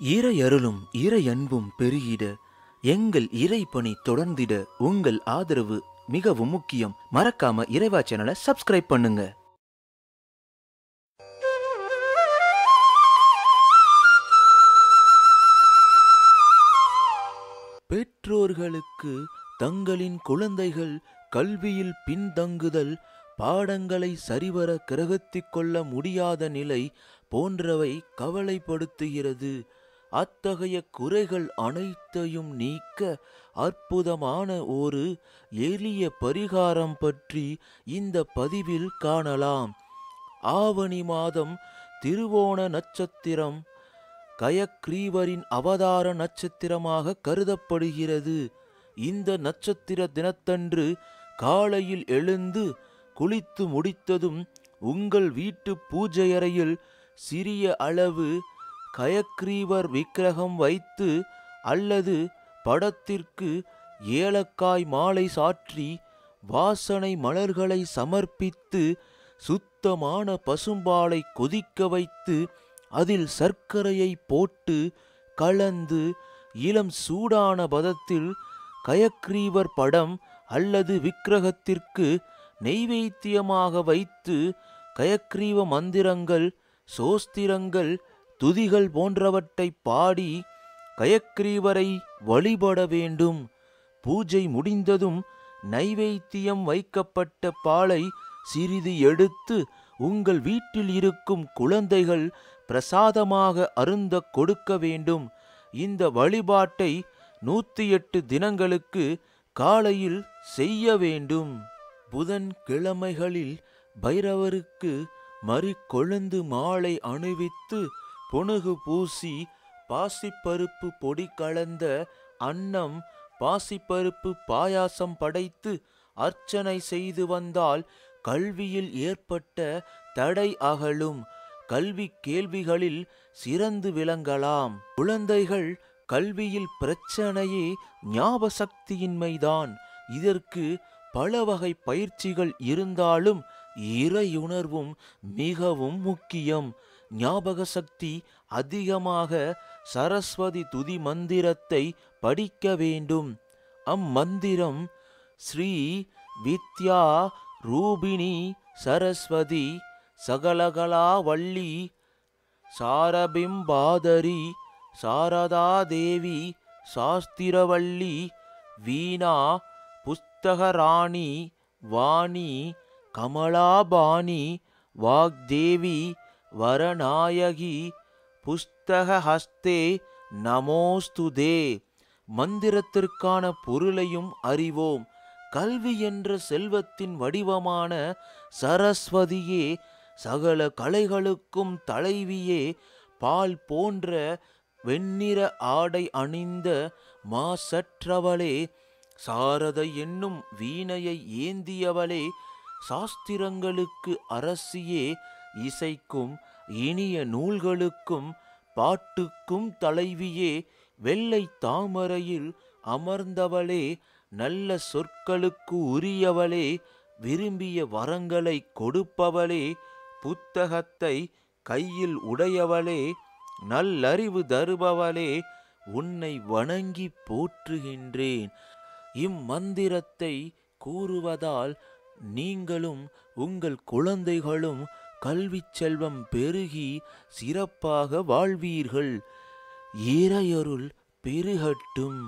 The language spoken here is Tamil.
இறையருளும் இறையன்பும் பெருகிட எங்கள் இறைப்பணி தொடர்ந்திட உங்கள் ஆதரவு மிகவும் முக்கியம். மறக்காம இறைவா சேனலை சப்ஸ்கிரைப் பண்ணுங்க. பெற்றோர்களுக்கு தங்களின் குழந்தைகள் கல்வியில் பின்தங்குதல் பாடங்களை சரிவர கிரகித்துக் கொள்ள முடியாத நிலை போன்றவை கவலைப்படுத்துகிறது. அத்தகைய குறைகள் அனைத்தையும் நீக்க அற்புதமான ஒரு எளிய பரிகாரம் பற்றி இந்த பதிவில் காணலாம். ஆவணி மாதம் திருவோண நட்சத்திரம் கயக்ரீவரின் அவதார நட்சத்திரமாக கருதப்படுகிறது. இந்த நட்சத்திர தினத்தன்று காலையில் எழுந்து குளித்து முடித்ததும் உங்கள் வீட்டு பூஜையறையில் சிறிய அளவு கயக்ரீவர் விக்கிரகம் வைத்து அல்லது படத்திற்கு ஏலக்காய் மாலை சாற்றி வாசனை மலர்களை சமர்ப்பித்து சுத்தமான பசும்பாலை கொதிக்க வைத்து அதில் சர்க்கரையை போட்டு கலந்து இளம் சூடான பதத்தில் கயக்ரீவர் படம் அல்லது விக்கிரகத்திற்கு நெய்வேத்தியமாக வைத்து கயக்ரீவ மந்திரங்கள் சோஸ்திரங்கள் துதிகள் போன்றவற்றை பாடி கயக்ரீவரை வழிபட வேண்டும். பூஜை முடிந்ததும் நைவேத்தியம் வைக்கப்பட்ட பாலை சிறிது எடுத்து உங்கள் வீட்டில் இருக்கும் குழந்தைகள் பிரசாதமாக அருந்த கொடுக்க வேண்டும். இந்த வழிபாட்டை நூத்தி எட்டு தினங்களுக்கு காலையில் செய்ய வேண்டும். புதன் கிழமைகளில் பைரவருக்கு மறிக்கொழுந்து மாலை அணிவித்து புனுகு பூசி பாசிப்பருப்பு பொடி கலந்த அன்னம் பாசிப்பருப்பு பாயாசம் படைத்து அர்ச்சனை செய்து வந்தால் கல்வியில் ஏற்பட்ட தடை அகலும். கல்வி கேள்விகளில் சிறந்து விளங்கலாம். குழந்தைகள் கல்வியில் பிரச்சனையே ஞாபசக்தியின்மைதான் இதற்கு பல வகை பயிற்சிகள் இருந்தாலும் இறையுணர்வும் மிகவும் முக்கியம். ஞாபக சக்தி அதிகமாக சரஸ்வதி துதி மந்திரத்தை படிக்க வேண்டும். அம்மந்திரம் ஸ்ரீ வித்யா ரூபிணி சரஸ்வதி சகலகலாவள்ளி சாரபிம்பாதரி சாரதா தேவி சாஸ்திரவள்ளி வீணா புஸ்தகராணி வாணி கமலாபாணி வாக்தேவி வரநாயகி புஸ்தகஹஸ்தே நமோஸ்துதே மந்திரத்திற்கான பொருளையும் அறிவோம். கல்வி என்ற செல்வத்தின் வடிவமான சரஸ்வதியே சகல கலைகளுக்கும் தலைவியே பால் போன்ற வெண்ணிற ஆடை அணிந்த மாசற்றவளே சாரதை என்னும் வீணையை ஏந்தியவளே சாஸ்திரங்களுக்கு அரசியே இசைக்கும் இனிய நூல்களுக்கும் பாட்டுக்கும் தலைவியே வெள்ளை தாமரையில் அமர்ந்தவளே நல்ல சொற்களுக்கு உரியவளே விரும்பிய வரங்களை கொடுப்பவளே புத்தகத்தை கையில் உடையவளே நல்லறிவு தருபவளே உன்னை வணங்கி போற்றுகின்றேன். இம்மந்திரத்தை கூறுவதால் நீங்களும் உங்கள் குழந்தைகளும் கல்வி செல்வம் பெருகி சிறப்பாக வாழ்வீர்கள். இறையருள் பெருகட்டும்.